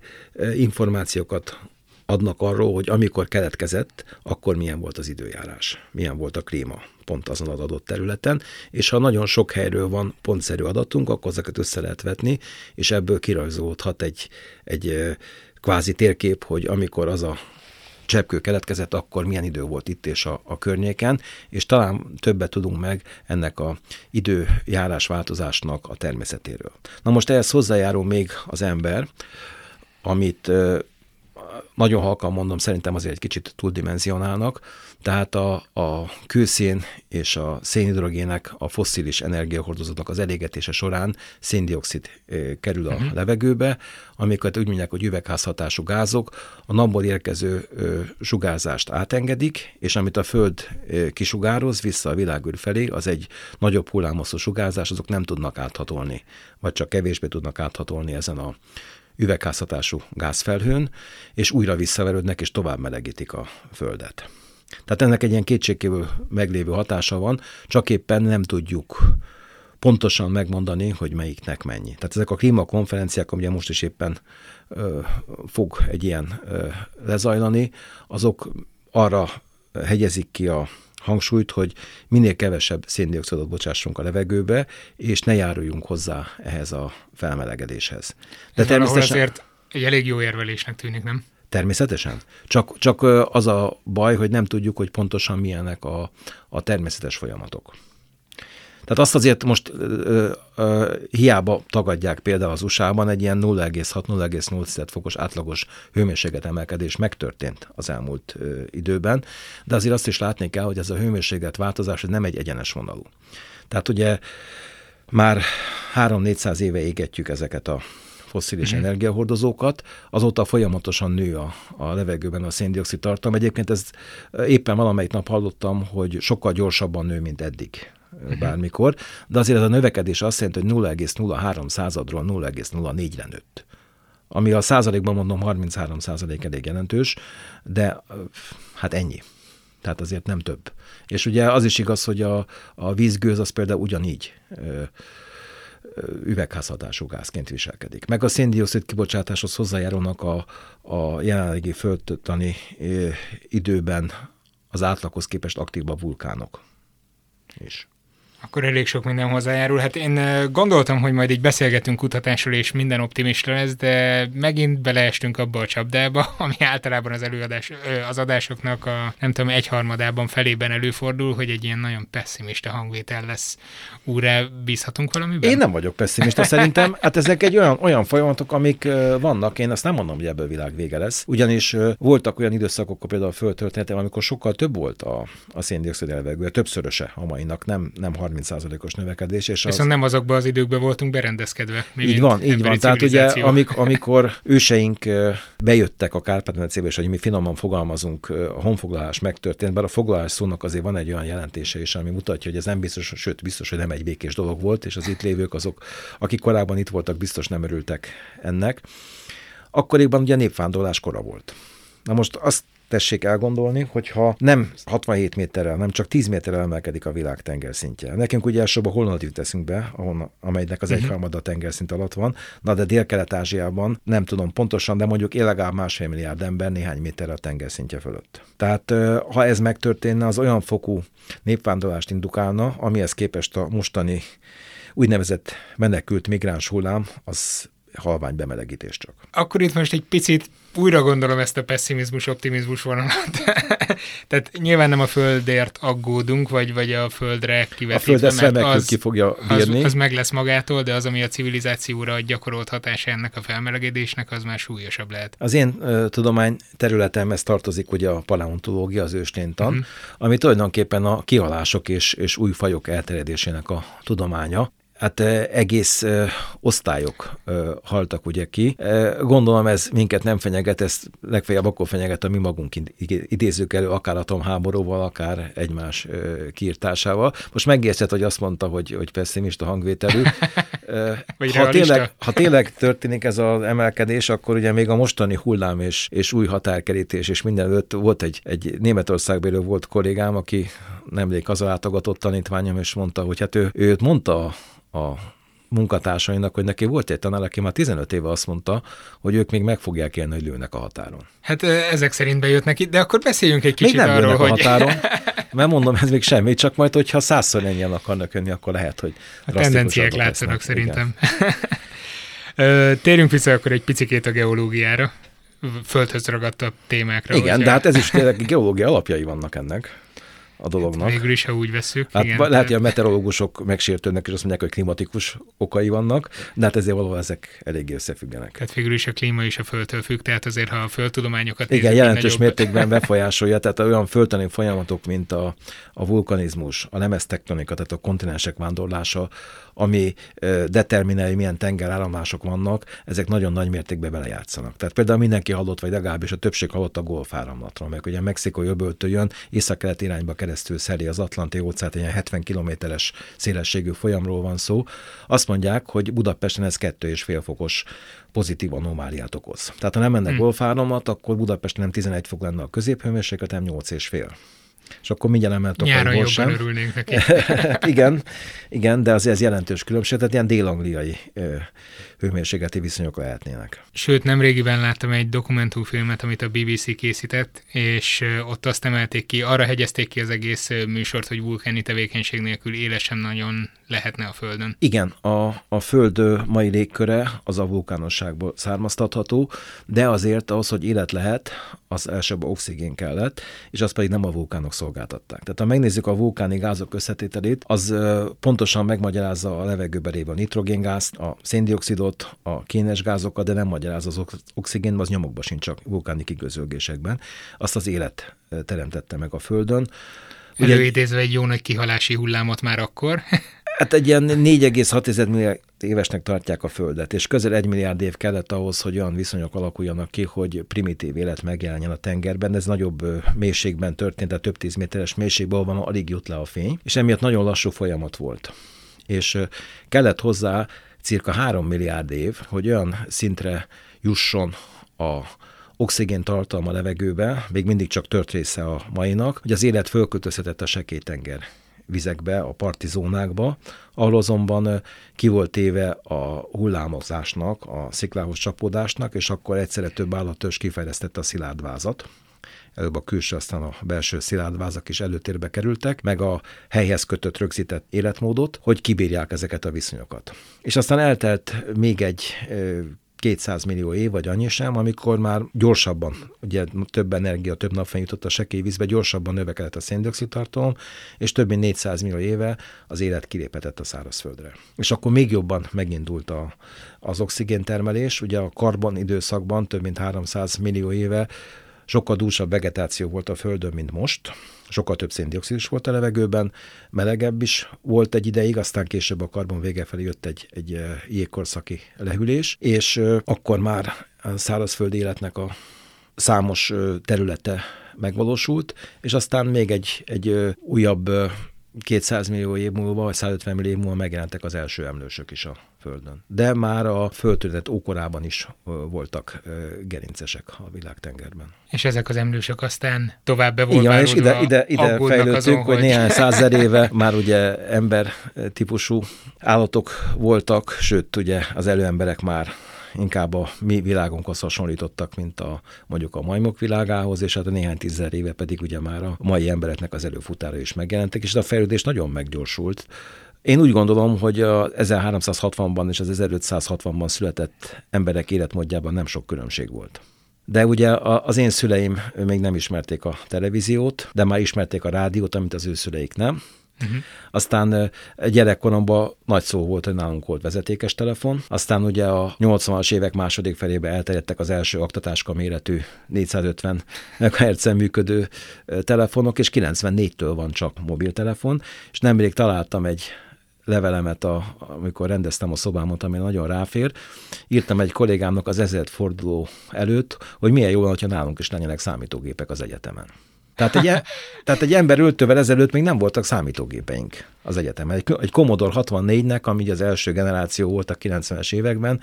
információkat adnak arról, hogy amikor keletkezett, akkor milyen volt az időjárás, milyen volt a klíma pont azon az adott területen, és ha nagyon sok helyről van pontszerű adatunk, akkor ezeket össze lehet vetni, és ebből kirajzolódhat egy, egy kvázi térkép, hogy amikor az a cseppkő keletkezett, akkor milyen idő volt itt és a, a környéken, és talán többet tudunk meg ennek a időjárás változásnak a természetéről. Na most ehhez hozzájárul még az ember, amit nagyon halkan mondom, szerintem azért egy kicsit túldimenzionálnak, tehát a, a kőszén és a szénhidrogének, a fosszilis energiahordozóknak az elégetése során széndiokszid kerül a uh-huh. levegőbe, amiket úgy mondják, hogy üvegházhatású gázok a napból érkező sugárzást átengedik, és amit a Föld ö, kisugároz vissza a világűr felé, az egy nagyobb hullámoszú sugárzás, azok nem tudnak áthatolni, vagy csak kevésbé tudnak áthatolni ezen a üvegházhatású gázfelhőn, és újra visszaverődnek, és tovább melegítik a Földet. Tehát ennek egy ilyen kétségkívül meglévő hatása van, csak éppen nem tudjuk pontosan megmondani, hogy melyiknek mennyi. Tehát ezek a klímakonferenciák, ugye most is éppen ö, fog egy ilyen ö, lezajlani, azok arra hegyezik ki a hangsúlyt, hogy minél kevesebb széndiokszidot bocsássunk a levegőbe, és ne járuljunk hozzá ehhez a felmelegedéshez. De Ez természetesen... azért egy elég jó érvelésnek tűnik, nem? Természetesen. Csak, csak az a baj, hogy nem tudjuk, hogy pontosan milyenek a, a természetes folyamatok. Tehát azt azért most ö, ö, hiába tagadják például az USA-ban, egy ilyen 0,6-0,8 fokos átlagos hőmérséklet emelkedés megtörtént az elmúlt ö, időben, de azért azt is látni kell, hogy ez a hőmérséklet változás nem egy egyenes vonalú. Tehát ugye már 3-400 éve égetjük ezeket a fosszilis uh-huh. energiahordozókat, azóta folyamatosan nő a, a levegőben a széndiokszid tartalom. Egyébként ezt éppen valamelyik nap hallottam, hogy sokkal gyorsabban nő, mint eddig. Bármikor, de azért ez a növekedés azt jelenti, hogy 0,03 századról 0,04-re nőtt ami a százalékban mondom 33 százalék elég jelentős, de hát ennyi. Tehát azért nem több. És ugye az is igaz, hogy a, a vízgőz az például ugyanígy ö, üvegházhatású gázként viselkedik. Meg a széndiokszid kibocsátáshoz hozzájárulnak a, a jelenlegi földtani időben az átlaghoz képest aktívba vulkánok is akkor elég sok minden hozzájárul. Hát én gondoltam, hogy majd így beszélgetünk kutatásról, és minden optimista lesz, de megint beleestünk abba a csapdába, (laughs) ami általában az előadás, az adásoknak a nem tudom, egyharmadában felében előfordul, hogy egy ilyen nagyon pessimista hangvétel lesz. Úrá bízhatunk valamiben? Én nem vagyok pessimista szerintem. Hát ezek egy olyan, olyan folyamatok, amik vannak. Én azt nem mondom, hogy ebből világ vége lesz. Ugyanis voltak olyan időszakok, például a amikor sokkal több volt a, a széndiokszid elvegő, többszöröse a mainak, nem, nem 30%-os növekedés. És Viszont az... nem azokban az időkben voltunk berendezkedve. Mi így van, így van. Tehát ugye amik, (laughs) amikor őseink bejöttek a Kárpát-medencébe, és hogy mi finoman fogalmazunk, a honfoglalás megtörtént, bár a foglalás szónak azért van egy olyan jelentése is, ami mutatja, hogy ez nem biztos, sőt biztos, hogy nem egy békés dolog volt, és az itt lévők azok, akik korábban itt voltak, biztos nem örültek ennek akkoriban ugye népvándorlás kora volt. Na most azt tessék elgondolni, hogyha nem 67 méterrel, nem csak 10 méterrel emelkedik a világ tengerszintje. Nekünk ugye elsőbb a Hollandit teszünk be, ahol, amelynek az uh-huh. egyharmada tengerszint alatt van, na de Dél-Kelet-Ázsiában nem tudom pontosan, de mondjuk legalább másfél milliárd ember néhány méterre a tengerszintje fölött. Tehát ha ez megtörténne, az olyan fokú népvándorlást indukálna, amihez képest a mostani úgynevezett menekült migráns hullám, az halvány bemelegítés csak. Akkor itt most egy picit újra gondolom ezt a pessimizmus-optimizmus vonalat. (laughs) Tehát nyilván nem a földért aggódunk, vagy, vagy a földre kivetítve, a föld mert az, ki fogja bírni. Az, az meg lesz magától, de az, ami a civilizációra gyakorolt hatása ennek a felmelegedésnek, az már súlyosabb lehet. Az én uh, tudomány területemhez tartozik ugye a paleontológia, az őslénytan, uh-huh. ami tulajdonképpen a kihalások és, és új fajok elterjedésének a tudománya hát egész osztályok haltak ugye ki. Gondolom ez minket nem fenyeget, ez legfeljebb akkor fenyeget, a mi magunk idézzük elő, akár atomháborúval, akár egymás kiirtásával. Most megértett, hogy azt mondta, hogy, hogy pessimista hangvételű. (laughs) ha, tényleg, ha tényleg történik ez az emelkedés, akkor ugye még a mostani hullám és, és új határkerítés és mindenütt volt egy, egy Németországbeli volt kollégám, aki nemrég hazalátogatott tanítványom, és mondta, hogy hát ő, őt mondta a munkatársainak, hogy neki volt egy tanár, aki már 15 éve azt mondta, hogy ők még meg fogják élni, hogy lőnek a határon. Hát ezek szerint bejött neki, de akkor beszéljünk egy kicsit még nem arról, hogy... a határon, (laughs) mert mondom, ez még semmi, csak majd, hogyha százszor ennyien akarnak önni, akkor lehet, hogy A tendenciák látszanak szerintem. (laughs) Térjünk vissza akkor egy picikét a geológiára, földhöz ragadtabb témákra. Igen, de hát ez is tényleg geológia alapjai vannak ennek a dolognak. Végül is, ha úgy veszük. Hát igen, lehet, hogy a meteorológusok megsértődnek, és azt mondják, hogy klimatikus okai vannak, de hát ezért valahol ezek eléggé összefüggenek. Tehát végül is a klíma is a földtől függ, tehát azért, ha a földtudományokat Igen, jelentős nagyobb... mértékben (laughs) befolyásolja, tehát olyan földtani folyamatok, mint a, a vulkanizmus, a lemeztektonika, tehát a kontinensek vándorlása, ami determinálja, milyen tengerállomások vannak, ezek nagyon nagy mértékben belejátszanak. Tehát például mindenki hallott, vagy legalábbis a többség hallott a golfáramlatról, meg ugye a mexikói öböltől jön, észak-kelet irányba keresztül szeri az Atlanti óceát, egy 70 kilométeres szélességű folyamról van szó. Azt mondják, hogy Budapesten ez kettő és fél fokos pozitív anomáliát okoz. Tehát ha nem menne hmm. golfáramlat, akkor Budapesten nem 11 fok lenne a középhőmérséklet, hanem 8 és akkor mindjárt emeltek Nyáron jobban sem. örülnénk neki. (laughs) igen, igen, de az ez jelentős különbség, tehát ilyen dél-angliai hőmérsékleti viszonyok lehetnének. Sőt, nem régiben láttam egy dokumentumfilmet, amit a BBC készített, és ott azt emelték ki, arra hegyezték ki az egész műsort, hogy vulkáni tevékenység nélkül élesen nagyon lehetne a Földön. Igen, a, a Föld mai légköre az a vulkánosságból származtatható, de azért ahhoz, hogy élet lehet, az elsőbb oxigén kellett, és azt pedig nem a vulkánok szolgáltatták. Tehát ha megnézzük a vulkáni gázok összetételét, az pontosan megmagyarázza a levegőben lévő nitrogéngázt, a széndiokszidot, a kénes gázokat, de nem magyaráz az oxigén, az nyomokban sincs csak vulkáni kigözölgésekben. Azt az élet teremtette meg a Földön. Előidézve egy jó nagy kihalási hullámot már akkor. Hát egy ilyen 4,6 milliárd évesnek tartják a Földet, és közel egy milliárd év kellett ahhoz, hogy olyan viszonyok alakuljanak ki, hogy primitív élet megjelenjen a tengerben. Ez nagyobb mélységben történt, tehát több tíz méteres mélységben, ahol alig jut le a fény, és emiatt nagyon lassú folyamat volt. És kellett hozzá cirka 3 milliárd év, hogy olyan szintre jusson a oxigén tartalma levegőbe, még mindig csak tört része a mainak, hogy az élet fölköltözhetett a sekélytenger vizekbe, a parti zónákba, ahol azonban ki volt téve a hullámozásnak, a sziklához csapódásnak, és akkor egyszerre több állattörzs kifejlesztette a szilárdvázat, előbb a külső, aztán a belső szilárdvázak is előtérbe kerültek, meg a helyhez kötött rögzített életmódot, hogy kibírják ezeket a viszonyokat. És aztán eltelt még egy 200 millió év, vagy annyi sem, amikor már gyorsabban, ugye több energia, több napfény jutott a sekély vízbe, gyorsabban növekedett a széndiokszid tartalom, és több mint 400 millió éve az élet kiléphetett a szárazföldre. És akkor még jobban megindult a, az oxigéntermelés, ugye a karbon időszakban több mint 300 millió éve sokkal dúsabb vegetáció volt a Földön, mint most, sokkal több széndiokszid is volt a levegőben, melegebb is volt egy ideig, aztán később a karbon vége felé jött egy, egy eh, jégkorszaki lehűlés, és eh, akkor már a szárazföld életnek a számos eh, területe megvalósult, és aztán még egy, egy újabb 200 millió év múlva, vagy 150 millió év múlva megjelentek az első emlősök is a Földön. De már a földtörténet ókorában is voltak gerincesek a világtengerben. És ezek az emlősök aztán tovább bevolválódva és ide, ide, ide fejlődtünk, azon, hogy, hogy néhány százer éve már ugye ember típusú állatok voltak, sőt ugye az előemberek már inkább a mi világunkhoz hasonlítottak, mint a mondjuk a majmok világához, és hát a néhány tízzer éve pedig ugye már a mai embereknek az előfutára is megjelentek, és a fejlődés nagyon meggyorsult. Én úgy gondolom, hogy a 1360-ban és az 1560-ban született emberek életmódjában nem sok különbség volt. De ugye az én szüleim még nem ismerték a televíziót, de már ismerték a rádiót, amit az ő szüleik nem. Uh-huh. Aztán gyerekkoromban nagy szó volt, hogy nálunk volt vezetékes telefon. Aztán ugye a 80-as évek második felébe elterjedtek az első aktatáska méretű 450 MHz működő telefonok, és 94-től van csak mobiltelefon, és nemrég találtam egy levelemet, a, amikor rendeztem a szobámot, ami nagyon ráfér, írtam egy kollégámnak az ezért forduló előtt, hogy milyen jó, hogyha nálunk is lennének számítógépek az egyetemen. Tehát egy, e- tehát egy ember öltővel ezelőtt még nem voltak számítógépeink az egyetemen. Egy, egy Commodore 64-nek, ami az első generáció volt a 90-es években,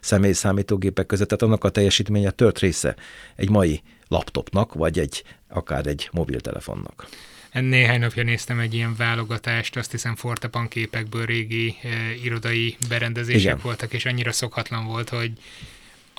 személy számítógépek között, tehát annak a teljesítménye tört része egy mai laptopnak, vagy egy akár egy mobiltelefonnak. Néhány napja néztem egy ilyen válogatást, azt hiszem Fortepan képekből régi eh, irodai berendezések Igen. voltak, és annyira szokatlan volt, hogy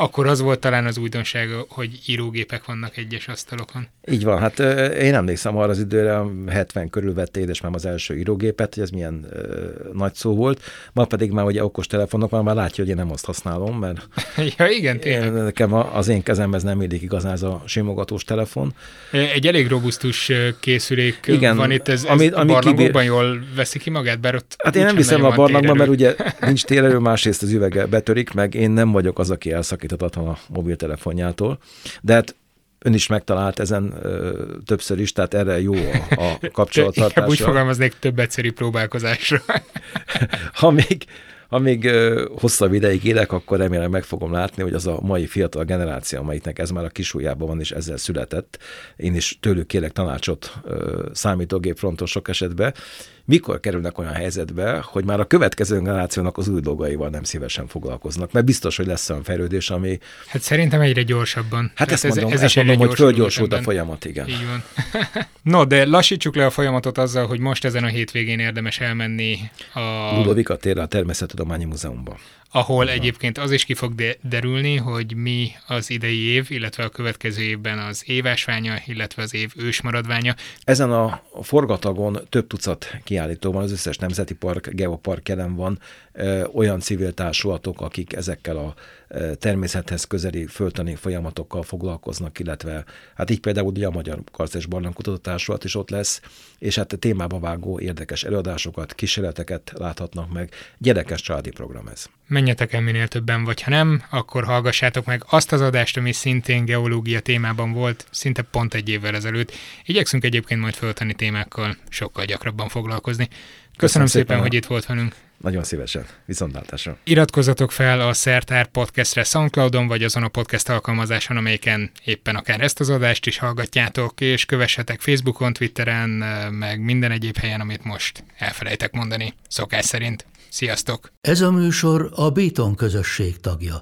akkor az volt talán az újdonság, hogy írógépek vannak egyes asztalokon. Így van, hát én emlékszem arra az időre, 70 körül vett édesmám az első írógépet, hogy ez milyen ö, nagy szó volt. Ma pedig már ugye okos telefonok, már, már látja, hogy én nem azt használom, mert (laughs) ja, igen, tényleg. nekem az én kezemhez nem illik igazán ez a simogatós telefon. Egy elég robusztus készülék igen, van itt, ez, ami, ez ami barlangokban kibír... jól veszi ki magát, bár ott Hát én nem viszem a barlangban, mert ugye (laughs) nincs térerő, másrészt az üvege betörik, meg én nem vagyok az, aki elszakít megszakíthatatlan a mobiltelefonjától, de hát ön is megtalált ezen ö, többször is, tehát erre jó a, a (laughs) kapcsolattartása. úgy fogalmaznék több egyszerű próbálkozásra. (laughs) ha még, ha még ö, hosszabb ideig élek, akkor remélem meg fogom látni, hogy az a mai fiatal generáció, amelyiknek ez már a kisújában van, és ezzel született, én is tőlük kérek tanácsot ö, számítógép fronton sok esetben, mikor kerülnek olyan helyzetbe, hogy már a következő generációnak az új dolgaival nem szívesen foglalkoznak, mert biztos, hogy lesz olyan fejlődés, ami... Hát szerintem egyre gyorsabban. Hát ezt mondom, ez, ez ezt mondom hogy fölgyorsult a folyamat, igen. Így van. (laughs) no, de lassítsuk le a folyamatot azzal, hogy most ezen a hétvégén érdemes elmenni a... Ludovika térre a Természettudományi Múzeumban ahol egyébként az is ki fog de- derülni, hogy mi az idei év, illetve a következő évben az évásványa, illetve az év ősmaradványa. Ezen a forgatagon több tucat kiállító van, az összes nemzeti park, geopark jelen van, olyan civil társulatok, akik ezekkel a természethez közeli föltani folyamatokkal foglalkoznak, illetve hát így például ugye a Magyar Karc és Barlangkutatásról is ott lesz, és hát a témába vágó érdekes előadásokat, kísérleteket láthatnak meg. Gyerekes családi program ez. Menjetek el minél többen, vagy ha nem, akkor hallgassátok meg azt az adást, ami szintén geológia témában volt, szinte pont egy évvel ezelőtt. Igyekszünk egyébként majd föltani témákkal sokkal gyakrabban foglalkozni. Köszönöm, Köszönöm szépen, szépen, hogy itt volt velünk. Nagyon szívesen. Viszontlátásra. Iratkozzatok fel a Szertár podcastre Soundcloudon, vagy azon a podcast alkalmazáson, amelyiken éppen akár ezt az adást is hallgatjátok, és kövessetek Facebookon, Twitteren, meg minden egyéb helyen, amit most elfelejtek mondani, szokás szerint. Sziasztok! Ez a műsor a Béton közösség tagja.